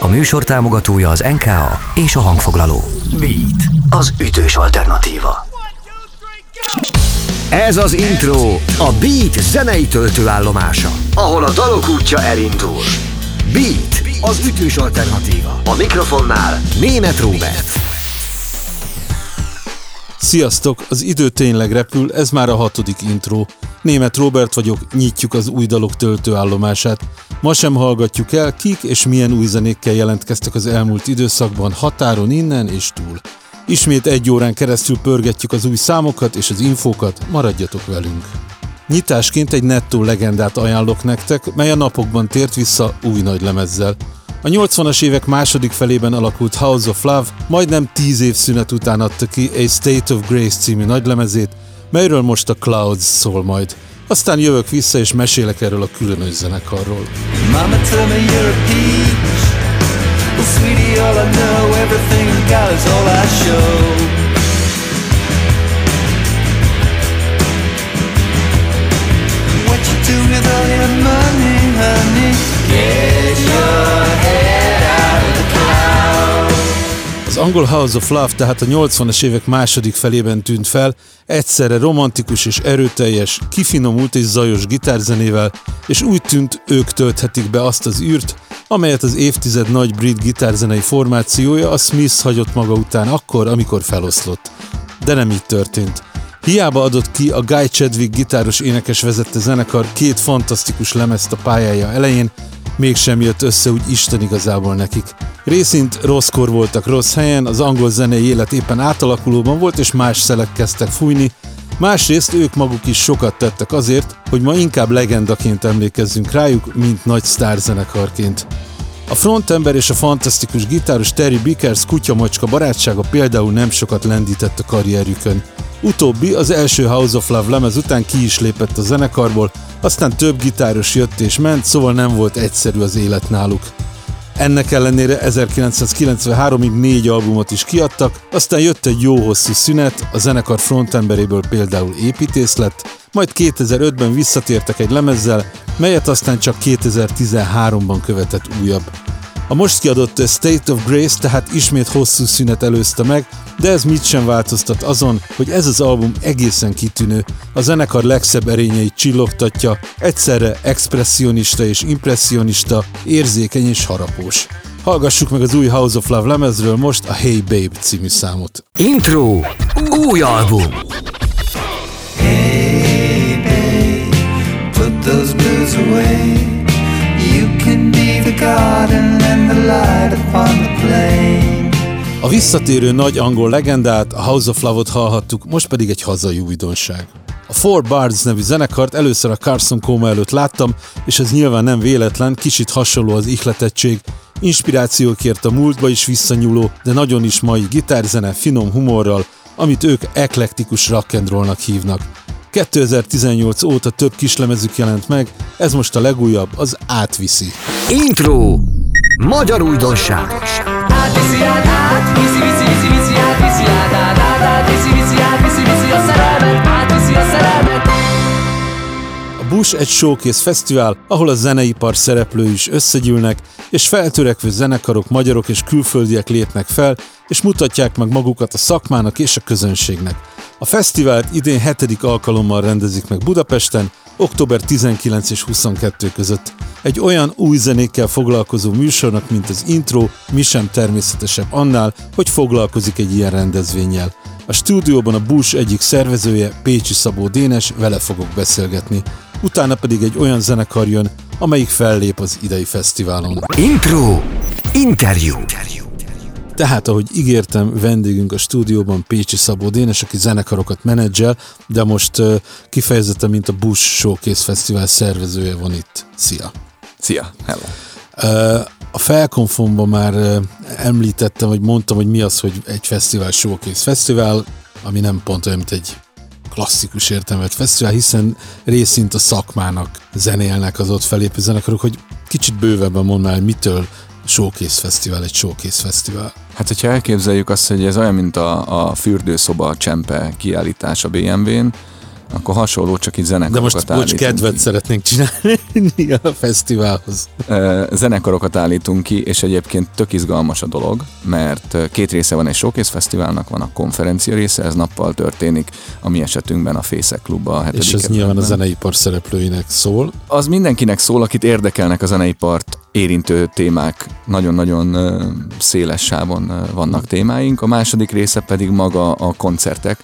A műsor támogatója az NKA és a hangfoglaló. Beat, az ütős alternatíva. Ez az intro, a Beat zenei töltőállomása, ahol a dalok útja elindul. Beat, az ütős alternatíva. A mikrofonnál Német Róbert. Sziasztok! Az idő tényleg repül, ez már a hatodik intro. Német Robert vagyok, nyitjuk az új dalok töltőállomását. Ma sem hallgatjuk el, kik és milyen új zenékkel jelentkeztek az elmúlt időszakban határon innen és túl. Ismét egy órán keresztül pörgetjük az új számokat és az infókat, maradjatok velünk! Nyitásként egy nettó legendát ajánlok nektek, mely a napokban tért vissza új nagy lemezzel. A 80-as évek második felében alakult House of Love majdnem 10 év szünet után adta ki A State of Grace című nagylemezét, melyről most a Clouds szól majd. Aztán jövök vissza és mesélek erről a különös zenekarról. Mama tell me you're a peach Well sweetie all I know everything you got is all I show What you do with all your money honey Get your Az angol House of Love tehát a 80-as évek második felében tűnt fel, egyszerre romantikus és erőteljes, kifinomult és zajos gitárzenével, és úgy tűnt, ők tölthetik be azt az űrt, amelyet az évtized nagy brit gitárzenei formációja a Smith hagyott maga után akkor, amikor feloszlott. De nem így történt. Hiába adott ki a Guy Chadwick gitáros énekes vezette zenekar két fantasztikus lemezt a pályája elején, mégsem jött össze úgy Isten igazából nekik. Részint rosszkor voltak rossz helyen, az angol zenei élet éppen átalakulóban volt, és más szelek kezdtek fújni, Másrészt ők maguk is sokat tettek azért, hogy ma inkább legendaként emlékezzünk rájuk, mint nagy sztárzenekarként. A frontember és a fantasztikus gitáros Terry Bickers kutyamacska barátsága például nem sokat lendített a karrierjükön. Utóbbi az első House of Love lemez után ki is lépett a zenekarból, aztán több gitáros jött és ment, szóval nem volt egyszerű az élet náluk. Ennek ellenére 1993-ig négy albumot is kiadtak, aztán jött egy jó hosszú szünet, a zenekar frontemberéből például építész lett, majd 2005-ben visszatértek egy lemezzel, melyet aztán csak 2013-ban követett újabb. A most kiadott State of Grace tehát ismét hosszú szünet előzte meg, de ez mit sem változtat azon, hogy ez az album egészen kitűnő, a zenekar legszebb erényeit csillogtatja, egyszerre expressionista és impressionista, érzékeny és harapós. Hallgassuk meg az új House of Love lemezről most a Hey Babe című számot. Intro. Új album. Hey babe, put those blues away. A visszatérő nagy angol legendát, a House of Love-ot hallhattuk, most pedig egy hazai újdonság. A Four Bards nevű zenekart először a Carson Coma előtt láttam, és ez nyilván nem véletlen, kicsit hasonló az ihletettség, inspirációkért a múltba is visszanyúló, de nagyon is mai gitárzene, finom humorral, amit ők eklektikus rock'n'rollnak hívnak. 2018 óta több kislemezük jelent meg, ez most a legújabb, az átviszi. Intro! Magyar újdonság! Átviszi, át, át, viszi, viszi, viszi, viszi, átviszi, át, át, át, át, viszi, Bush egy showkész fesztivál, ahol a zeneipar szereplői is összegyűlnek, és feltörekvő zenekarok, magyarok és külföldiek lépnek fel, és mutatják meg magukat a szakmának és a közönségnek. A fesztivált idén hetedik alkalommal rendezik meg Budapesten, október 19 és 22 között. Egy olyan új zenékkel foglalkozó műsornak, mint az intro, mi sem természetesebb annál, hogy foglalkozik egy ilyen rendezvényel. A stúdióban a Bush egyik szervezője, Pécsi Szabó Dénes, vele fogok beszélgetni. Utána pedig egy olyan zenekar jön, amelyik fellép az idei fesztiválon. Intro! Interjú! Interjú. Tehát, ahogy ígértem, vendégünk a stúdióban Pécsi Szabó Dénes, aki zenekarokat menedzsel, de most uh, kifejezetten, mint a Bush Showcase Fesztivál szervezője van itt. Szia! Szia! Hello! Uh, a felkonfomban már uh, említettem, vagy mondtam, hogy mi az, hogy egy fesztivál Showcase Fesztivál, ami nem pont olyan, mint egy klasszikus értelmet fesztivál, hiszen részint a szakmának zenélnek az ott felépő zenekarok, hogy kicsit bővebben mondd hogy mitől showcase fesztivál, egy showcase fesztivál. Hát, hogyha elképzeljük azt, hogy ez olyan, mint a, a fürdőszoba csempe kiállítás a BMW-n, akkor hasonló, csak itt zenekarokat De most bocs, kedvet ki. szeretnénk csinálni a fesztiválhoz. Zenekarokat állítunk ki, és egyébként tök izgalmas a dolog, mert két része van egy showcase fesztiválnak, van a konferencia része, ez nappal történik, a mi esetünkben a Fészek Klubba. A és ez nyilván a zeneipar szereplőinek szól. Az mindenkinek szól, akit érdekelnek a zeneipart érintő témák, nagyon-nagyon széles sávon vannak témáink. A második része pedig maga a koncertek,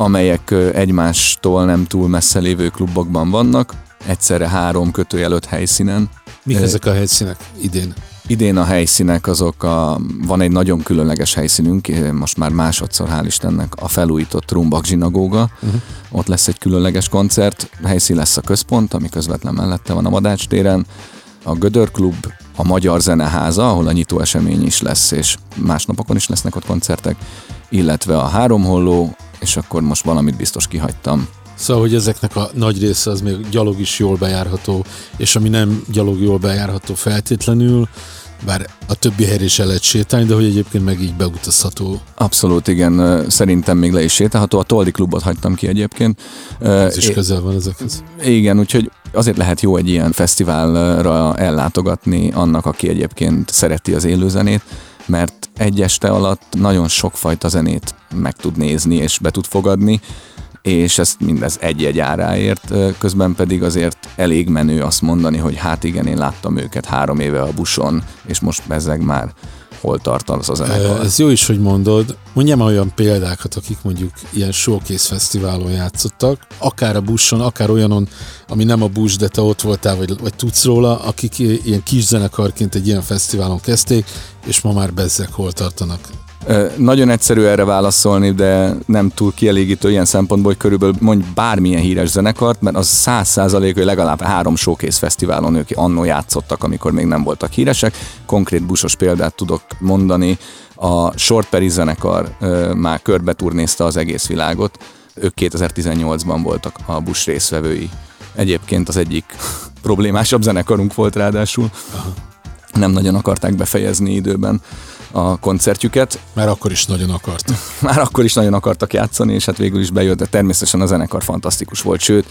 amelyek egymástól nem túl messze lévő klubokban vannak, egyszerre három kötőjelölt helyszínen. Mik ezek a helyszínek idén? Idén a helyszínek azok a, van egy nagyon különleges helyszínünk, most már másodszor hál' Istennek, a felújított Rumbak zsinagóga. Uh-huh. Ott lesz egy különleges koncert, helyszín lesz a központ, ami közvetlen mellette van a Madács téren, a Gödör Klub, a Magyar Zeneháza, ahol a nyitó esemény is lesz, és más napokon is lesznek ott koncertek, illetve a Három Holló, és akkor most valamit biztos kihagytam. Szóval, hogy ezeknek a nagy része az még gyalog is jól bejárható, és ami nem gyalog jól bejárható feltétlenül, bár a többi helyre is el lehet sétálni, de hogy egyébként meg így beutazható. Abszolút, igen. Szerintem még le is sétálható. A Toldi klubot hagytam ki egyébként. Ez is közel van ezekhez. Igen, úgyhogy azért lehet jó egy ilyen fesztiválra ellátogatni annak, aki egyébként szereti az élőzenét, mert egy este alatt nagyon sokfajta zenét meg tud nézni és be tud fogadni, és ezt mindez egy-egy áráért, közben pedig azért elég menő azt mondani, hogy hát igen, én láttam őket három éve a buson, és most bezeg már hol tart az zenekar. Ez jó is, hogy mondod. Mondjam olyan példákat, akik mondjuk ilyen showcase fesztiválon játszottak, akár a buszon, akár olyanon, ami nem a busz, de te ott voltál, vagy, vagy tudsz róla, akik ilyen kis zenekarként egy ilyen fesztiválon kezdték, és ma már bezzek hol tartanak. Nagyon egyszerű erre válaszolni, de nem túl kielégítő ilyen szempontból, hogy körülbelül mondj bármilyen híres zenekart, mert az száz százalék, hogy legalább három showcase fesztiválon ők annó játszottak, amikor még nem voltak híresek. Konkrét busos példát tudok mondani. A Short Perry zenekar már körbe turnézte az egész világot. Ők 2018-ban voltak a Bush részvevői. Egyébként az egyik problémásabb zenekarunk volt ráadásul. Nem nagyon akarták befejezni időben a koncertjüket. Már akkor is nagyon akart. Már akkor is nagyon akartak játszani, és hát végül is bejött, de természetesen a zenekar fantasztikus volt, sőt,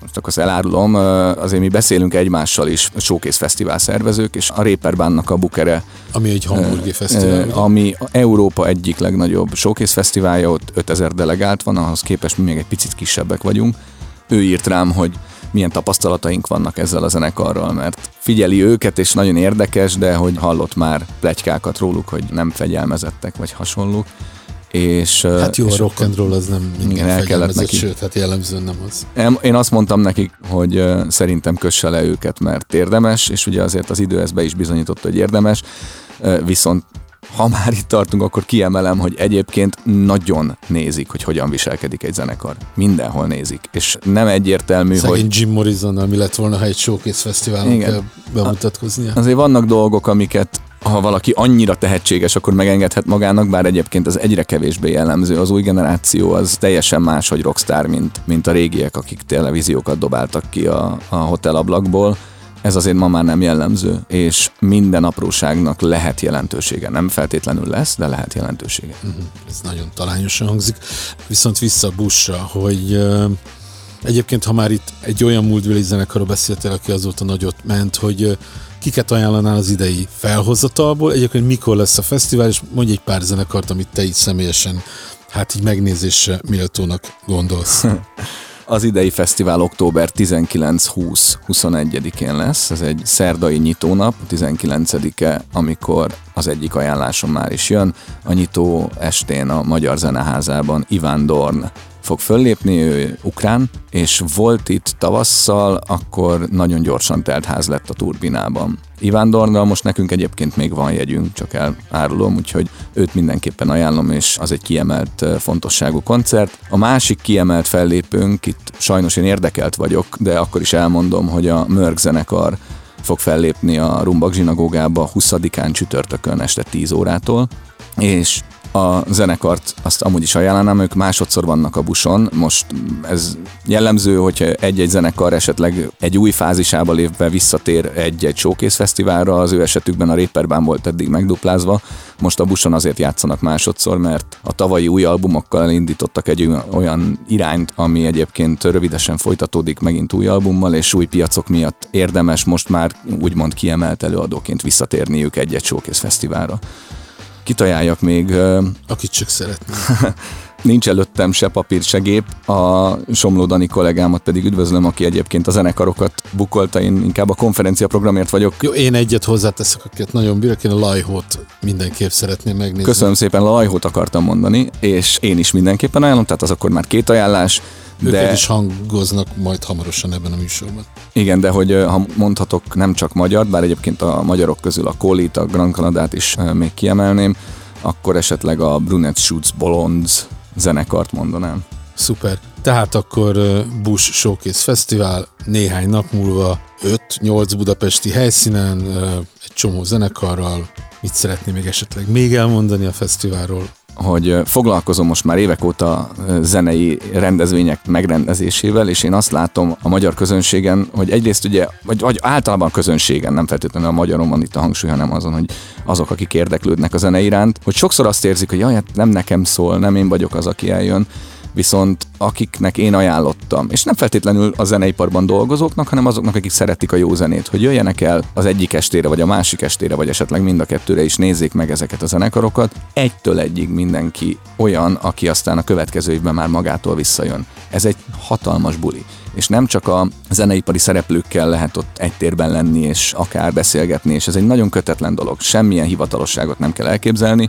most akkor elárulom, azért mi beszélünk egymással is, a Showcase Fesztivál szervezők, és a Réperbánnak a bukere. Ami egy hamburgi fesztivál. Ami Európa egyik legnagyobb Showcase Fesztiválja, ott 5000 delegált van, ahhoz képest mi még egy picit kisebbek vagyunk. Ő írt rám, hogy milyen tapasztalataink vannak ezzel a zenekarral, mert figyeli őket, és nagyon érdekes, de hogy hallott már plegykákat róluk, hogy nem fegyelmezettek, vagy hasonlók. És, hát jó, és a rock and roll az nem igen, el kellett neki. sőt, hát jellemzően nem az. Én azt mondtam nekik, hogy szerintem kösse le őket, mert érdemes, és ugye azért az idő ezt be is bizonyította, hogy érdemes, viszont ha már itt tartunk, akkor kiemelem, hogy egyébként nagyon nézik, hogy hogyan viselkedik egy zenekar. Mindenhol nézik. És nem egyértelmű, Szegény hogy... Jim Morrison, ami lett volna, ha egy showcase fesztiválon kell bemutatkoznia. Azért vannak dolgok, amiket ha valaki annyira tehetséges, akkor megengedhet magának, bár egyébként az egyre kevésbé jellemző. Az új generáció az teljesen más, hogy rockstar, mint, mint a régiek, akik televíziókat dobáltak ki a, a hotelablakból ez azért ma már nem jellemző, és minden apróságnak lehet jelentősége. Nem feltétlenül lesz, de lehet jelentősége. Uh-huh. Ez nagyon talányosan hangzik. Viszont vissza a buszra, hogy egyébként, ha már itt egy olyan múltbeli zenekarról beszéltél, aki azóta nagyot ment, hogy kiket ajánlanál az idei felhozatalból, egyébként mikor lesz a fesztivál, és mondj egy pár zenekart, amit te így személyesen hát így megnézésre méltónak gondolsz. Az idei fesztivál október 19-20-21-én lesz, ez egy szerdai nyitónap, 19-e, amikor az egyik ajánlásom már is jön. A nyitó estén a Magyar Zeneházában Iván Dorn fog föllépni, ő ukrán, és volt itt tavasszal, akkor nagyon gyorsan telt ház lett a turbinában. Iván Dornal most nekünk egyébként még van jegyünk, csak elárulom, úgyhogy őt mindenképpen ajánlom, és az egy kiemelt fontosságú koncert. A másik kiemelt fellépőnk, itt sajnos én érdekelt vagyok, de akkor is elmondom, hogy a Mörg zenekar fog fellépni a Rumbak zsinagógába 20-án csütörtökön este 10 órától, és A zenekart azt amúgy is ajánlanám, ők másodszor vannak a buson. Most ez jellemző, hogyha egy-egy zenekar esetleg egy új fázisába lépve visszatér egy-egy showcase fesztiválra, az ő esetükben a Réperbán volt eddig megduplázva, most a buson azért játszanak másodszor, mert a tavalyi új albumokkal indítottak egy olyan irányt, ami egyébként rövidesen folytatódik megint új albummal, és új piacok miatt érdemes most már úgymond kiemelt előadóként visszatérniük egy-egy showcase fesztiválra. Kitajáljak még... Akit csak szeretnék. Nincs előttem se papír, se gép, a Somló Dani kollégámat pedig üdvözlöm, aki egyébként a zenekarokat bukolta, én inkább a konferencia programért vagyok. Jó, én egyet hozzáteszek, akiket nagyon bírok, én a Lajhót mindenképp szeretném megnézni. Köszönöm szépen, Lajhót akartam mondani, és én is mindenképpen ajánlom, tehát az akkor már két ajánlás. De... Őket is hangoznak majd hamarosan ebben a műsorban. Igen, de hogy ha mondhatok nem csak magyar, bár egyébként a magyarok közül a Kolit, a Grand Canadát is még kiemelném, akkor esetleg a Brunet Shoots Bolonds zenekart mondanám. Szuper. Tehát akkor Bush Showcase Fesztivál néhány nap múlva 5-8 budapesti helyszínen, egy csomó zenekarral. Mit szeretné még esetleg még elmondani a fesztiválról? Hogy foglalkozom most már évek óta zenei rendezvények megrendezésével, és én azt látom a magyar közönségen, hogy egyrészt ugye, vagy, vagy általában közönségen, nem feltétlenül a magyaron van itt a hangsúly, hanem azon, hogy azok, akik érdeklődnek a zene iránt, hogy sokszor azt érzik, hogy jaj, hát nem nekem szól, nem én vagyok az, aki eljön, viszont akiknek én ajánlottam, és nem feltétlenül a zeneiparban dolgozóknak, hanem azoknak, akik szeretik a jó zenét, hogy jöjjenek el az egyik estére, vagy a másik estére, vagy esetleg mind a kettőre is nézzék meg ezeket a zenekarokat. Egytől egyig mindenki olyan, aki aztán a következő évben már magától visszajön. Ez egy hatalmas buli és nem csak a zeneipari szereplőkkel lehet ott egy térben lenni, és akár beszélgetni, és ez egy nagyon kötetlen dolog. Semmilyen hivatalosságot nem kell elképzelni,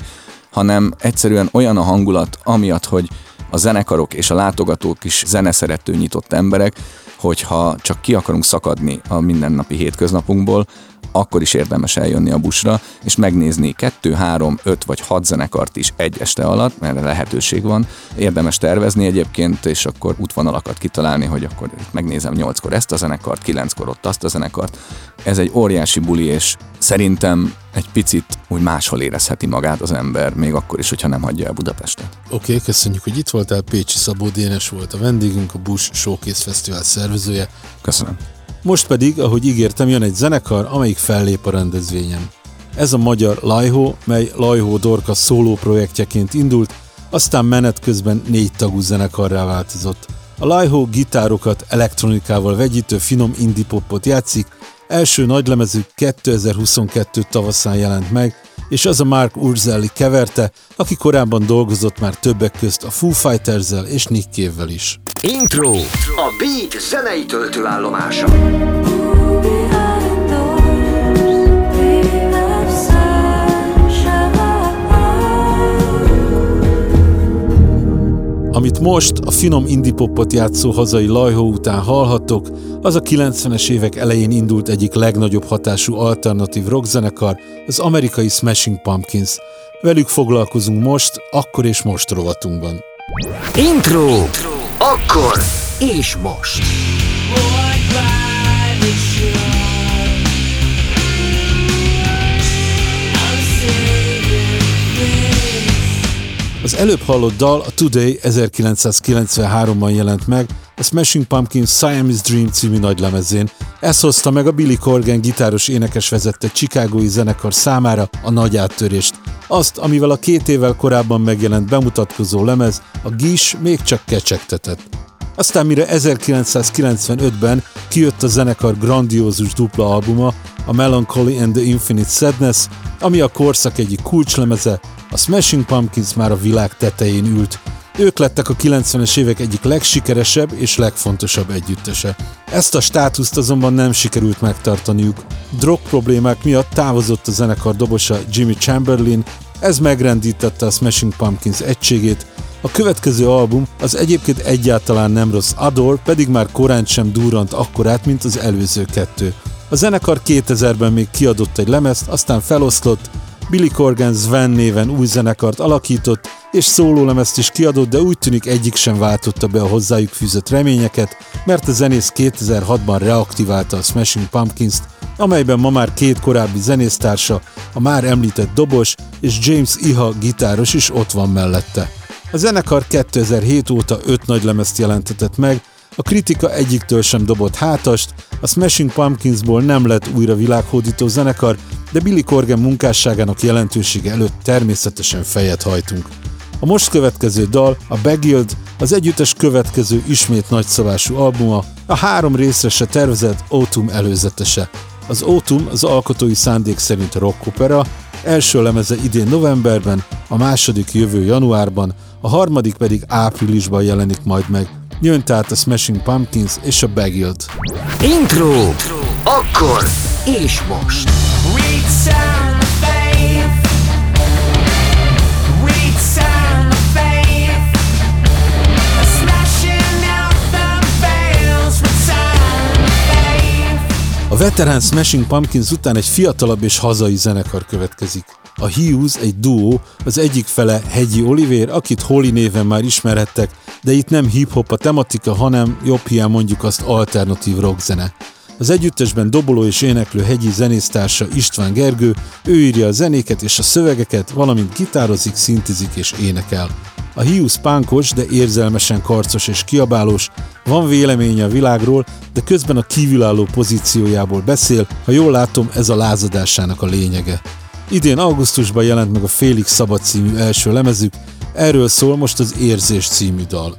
hanem egyszerűen olyan a hangulat, amiatt, hogy a zenekarok és a látogatók is zeneszerető nyitott emberek, hogyha csak ki akarunk szakadni a mindennapi hétköznapunkból, akkor is érdemes eljönni a busra, és megnézni kettő, három, öt vagy hat zenekart is egy este alatt, mert lehetőség van. Érdemes tervezni egyébként, és akkor útvonalakat kitalálni, hogy akkor megnézem nyolckor ezt a zenekart, kilenckor ott azt a zenekart. Ez egy óriási buli, és szerintem egy picit úgy máshol érezheti magát az ember, még akkor is, hogyha nem hagyja el Budapestet. Oké, okay, köszönjük, hogy itt voltál. Pécsi Szabó Dénes volt a vendégünk, a Bush Showcase Fesztivál szervezője. Köszönöm. Most pedig, ahogy ígértem, jön egy zenekar, amelyik fellép a rendezvényen. Ez a magyar Lajhó, mely Lajhó Dorka szóló projektjeként indult, aztán menet közben négy tagú zenekarrá változott. A Lajhó gitárokat elektronikával vegyítő finom indie popot játszik, első nagylemezük 2022 tavaszán jelent meg, és az a Mark Urzelli keverte, aki korábban dolgozott már többek közt a Foo fighters és Nick Cave-vel is. Intro. A Beat zenei töltőállomása. Amit most a finom indie popot játszó hazai lajhó után hallhattok, az a 90-es évek elején indult egyik legnagyobb hatású alternatív rockzenekar, az amerikai Smashing Pumpkins. Velük foglalkozunk most, akkor és most rovatunkban. Intro. Akkor és most. Az előbb hallott dal a Today 1993-ban jelent meg, a Smashing Pumpkins Siamese Dream című nagylemezén. Ez hozta meg a Billy Corgan gitáros énekes vezette Chicagói zenekar számára a nagy áttörést. Azt, amivel a két évvel korábban megjelent bemutatkozó lemez, a Gish még csak kecsegtetett. Aztán mire 1995-ben kijött a zenekar grandiózus dupla albuma, a Melancholy and the Infinite Sadness, ami a korszak egyik kulcslemeze, a Smashing Pumpkins már a világ tetején ült. Ők lettek a 90-es évek egyik legsikeresebb és legfontosabb együttese. Ezt a státuszt azonban nem sikerült megtartaniuk. Drog problémák miatt távozott a zenekar dobosa Jimmy Chamberlain, ez megrendítette a Smashing Pumpkins egységét, a következő album, az egyébként egyáltalán nem rossz Ador, pedig már korán sem durrant akkorát, mint az előző kettő. A zenekar 2000-ben még kiadott egy lemezt, aztán feloszlott, Billy Corgan Sven néven új zenekart alakított, és szólólemezt is kiadott, de úgy tűnik egyik sem váltotta be a hozzájuk fűzött reményeket, mert a zenész 2006-ban reaktiválta a Smashing Pumpkins-t, amelyben ma már két korábbi zenésztársa, a már említett dobos és James Iha gitáros is ott van mellette. A zenekar 2007 óta öt nagy lemezt jelentetett meg, a kritika egyiktől sem dobott hátast, a Smashing Pumpkinsból nem lett újra világhódító zenekar, de Billy Corgan munkásságának jelentősége előtt természetesen fejet hajtunk. A most következő dal, a Beguild, az együttes következő ismét nagyszabású albuma, a három részre se tervezett Autumn előzetese. Az Autumn az alkotói szándék szerint rock opera, első lemeze idén novemberben, a második jövő januárban, a harmadik pedig áprilisban jelenik majd meg. Jön tehát a Smashing Pumpkins és a Beguild. Intro. Akkor és most. A veterán Smashing Pumpkins után egy fiatalabb és hazai zenekar következik. A Hughes egy duó, az egyik fele Hegyi Oliver, akit Holly néven már ismerhettek, de itt nem hip-hop a tematika, hanem jobb hiány mondjuk azt alternatív rockzene. Az együttesben doboló és éneklő hegyi zenésztársa István Gergő, ő írja a zenéket és a szövegeket, valamint gitározik, szintizik és énekel. A Hughes pánkos, de érzelmesen karcos és kiabálós, van véleménye a világról, de közben a kívülálló pozíciójából beszél, ha jól látom, ez a lázadásának a lényege. Idén augusztusban jelent meg a Félix Szabad című első lemezük, erről szól most az Érzés című dal.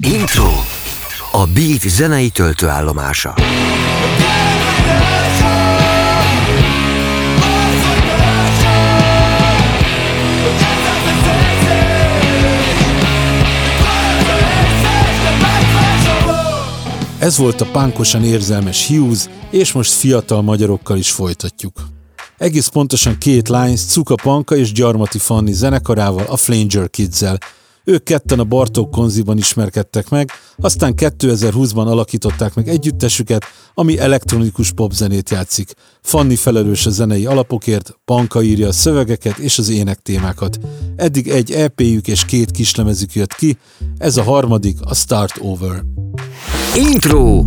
Intro. A Beat zenei töltőállomása. Ez volt a pánkosan érzelmes Hughes, és most fiatal magyarokkal is folytatjuk. Egész pontosan két Lines, Cuka Panka és Gyarmati Fanni zenekarával, a Flanger Kids-zel. Ők ketten a Bartók konziban ismerkedtek meg, aztán 2020-ban alakították meg együttesüket, ami elektronikus popzenét játszik. Fanni felelős a zenei alapokért, Panka írja a szövegeket és az énektémákat. Eddig egy EP-jük és két kislemezük jött ki, ez a harmadik, a Start Over. Intro.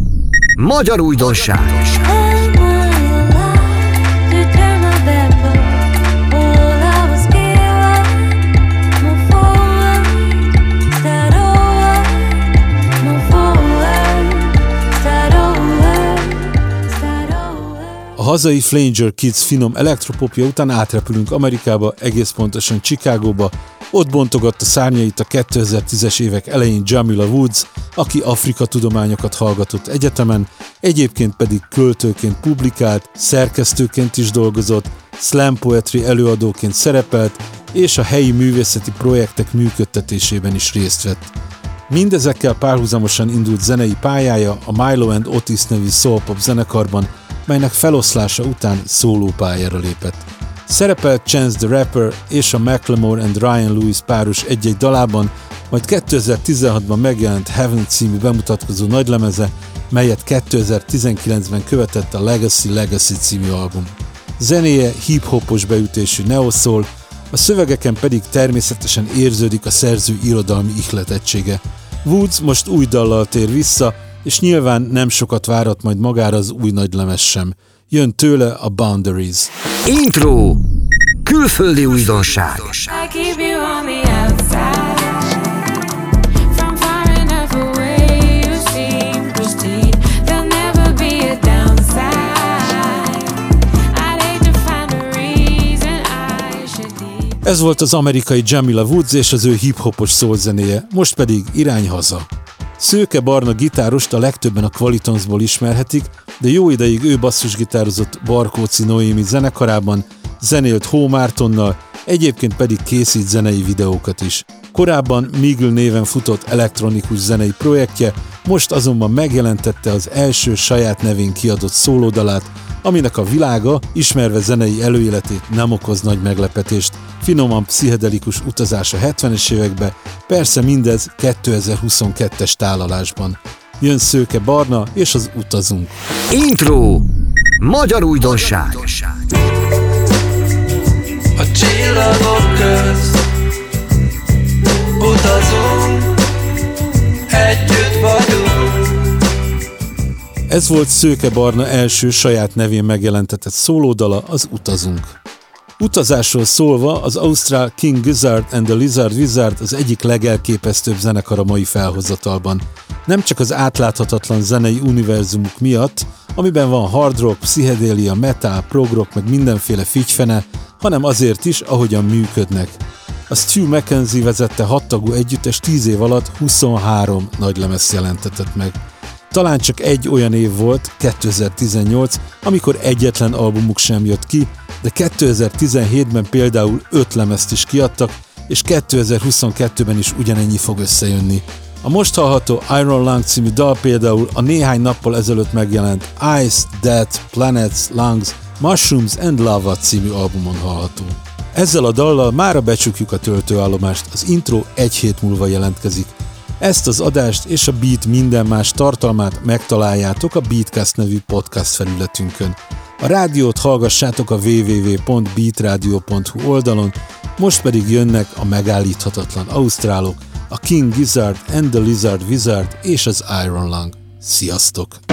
Magyar újdonság. A hazai Flanger Kids finom elektropopja után átrepülünk Amerikába, egész pontosan Chicagóba, ott bontogatta szárnyait a 2010-es évek elején Jamila Woods, aki Afrika tudományokat hallgatott egyetemen, egyébként pedig költőként publikált, szerkesztőként is dolgozott, slam poetry előadóként szerepelt, és a helyi művészeti projektek működtetésében is részt vett. Mindezekkel párhuzamosan indult zenei pályája a Milo and Otis nevű soul-pop zenekarban, melynek feloszlása után szólópályára lépett. Szerepelt Chance the Rapper és a McLemore and Ryan Lewis párus egy-egy dalában, majd 2016-ban megjelent Heaven című bemutatkozó nagylemeze, melyet 2019-ben követett a Legacy Legacy című album. Zenéje hip-hopos beütésű neoszól, a szövegeken pedig természetesen érződik a szerző irodalmi ihletettsége. Woods most új dallal tér vissza, és nyilván nem sokat várat majd magára az új nagylemez sem. Jön tőle a Boundaries. Intro. Külföldi újdonság. I keep you on the outside. Ez volt az amerikai Jamila Woods és az ő hip-hopos szólzenéje, most pedig irány haza. Szőke barna gitárost a legtöbben a Qualitonsból ismerhetik, de jó ideig ő basszusgitározott Barkóci Noémi zenekarában, zenélt Hó Mártonnal, egyébként pedig készít zenei videókat is. Korábban Miguel néven futott elektronikus zenei projektje, most azonban megjelentette az első saját nevén kiadott szólódalát, aminek a világa, ismerve zenei előéletét nem okoz nagy meglepetést. Finoman pszichedelikus utazás a 70-es évekbe, persze mindez 2022-es tálalásban. Jön Szőke Barna és az utazunk. Intro. Magyar újdonság. A csillagok közt Ez volt Szőke Barna első saját nevén megjelentetett szólódala, az Utazunk. Utazásról szólva, az Ausztrál King Gizzard and the Lizard Wizard az egyik legelképesztőbb zenekar a mai felhozatalban. Nem csak az átláthatatlan zenei univerzumuk miatt, amiben van hard rock, pszichedélia, metal, progrock, meg mindenféle figyfene, hanem azért is, ahogyan működnek. A Stu McKenzie vezette hattagú együttes 10 év alatt 23 nagy lemez jelentetett meg. Talán csak egy olyan év volt, 2018, amikor egyetlen albumuk sem jött ki, de 2017-ben például 5 lemezt is kiadtak, és 2022-ben is ugyanennyi fog összejönni. A most hallható Iron Lung című dal például a néhány nappal ezelőtt megjelent Ice, Death, Planets, Lungs, Mushrooms and Lava című albumon hallható. Ezzel a dallal mára becsukjuk a töltőállomást, az intro egy hét múlva jelentkezik. Ezt az adást és a Beat minden más tartalmát megtaláljátok a Beatcast nevű podcast felületünkön. A rádiót hallgassátok a www.beatradio.hu oldalon, most pedig jönnek a megállíthatatlan ausztrálok, a King Gizzard and the Lizard Wizard és az Iron Lung. Sziasztok!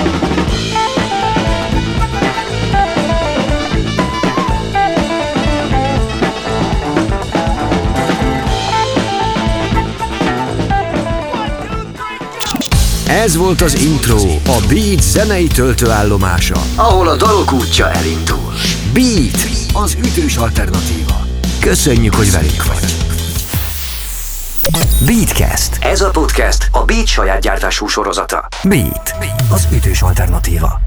Ez volt az intro, a Beat zenei töltőállomása, ahol a dalok útja elindul. Beat, az ütős alternatíva. Köszönjük, hogy velünk vagy. Beatcast. Ez a podcast a Beat saját gyártású sorozata. Beat, az ütős alternatíva.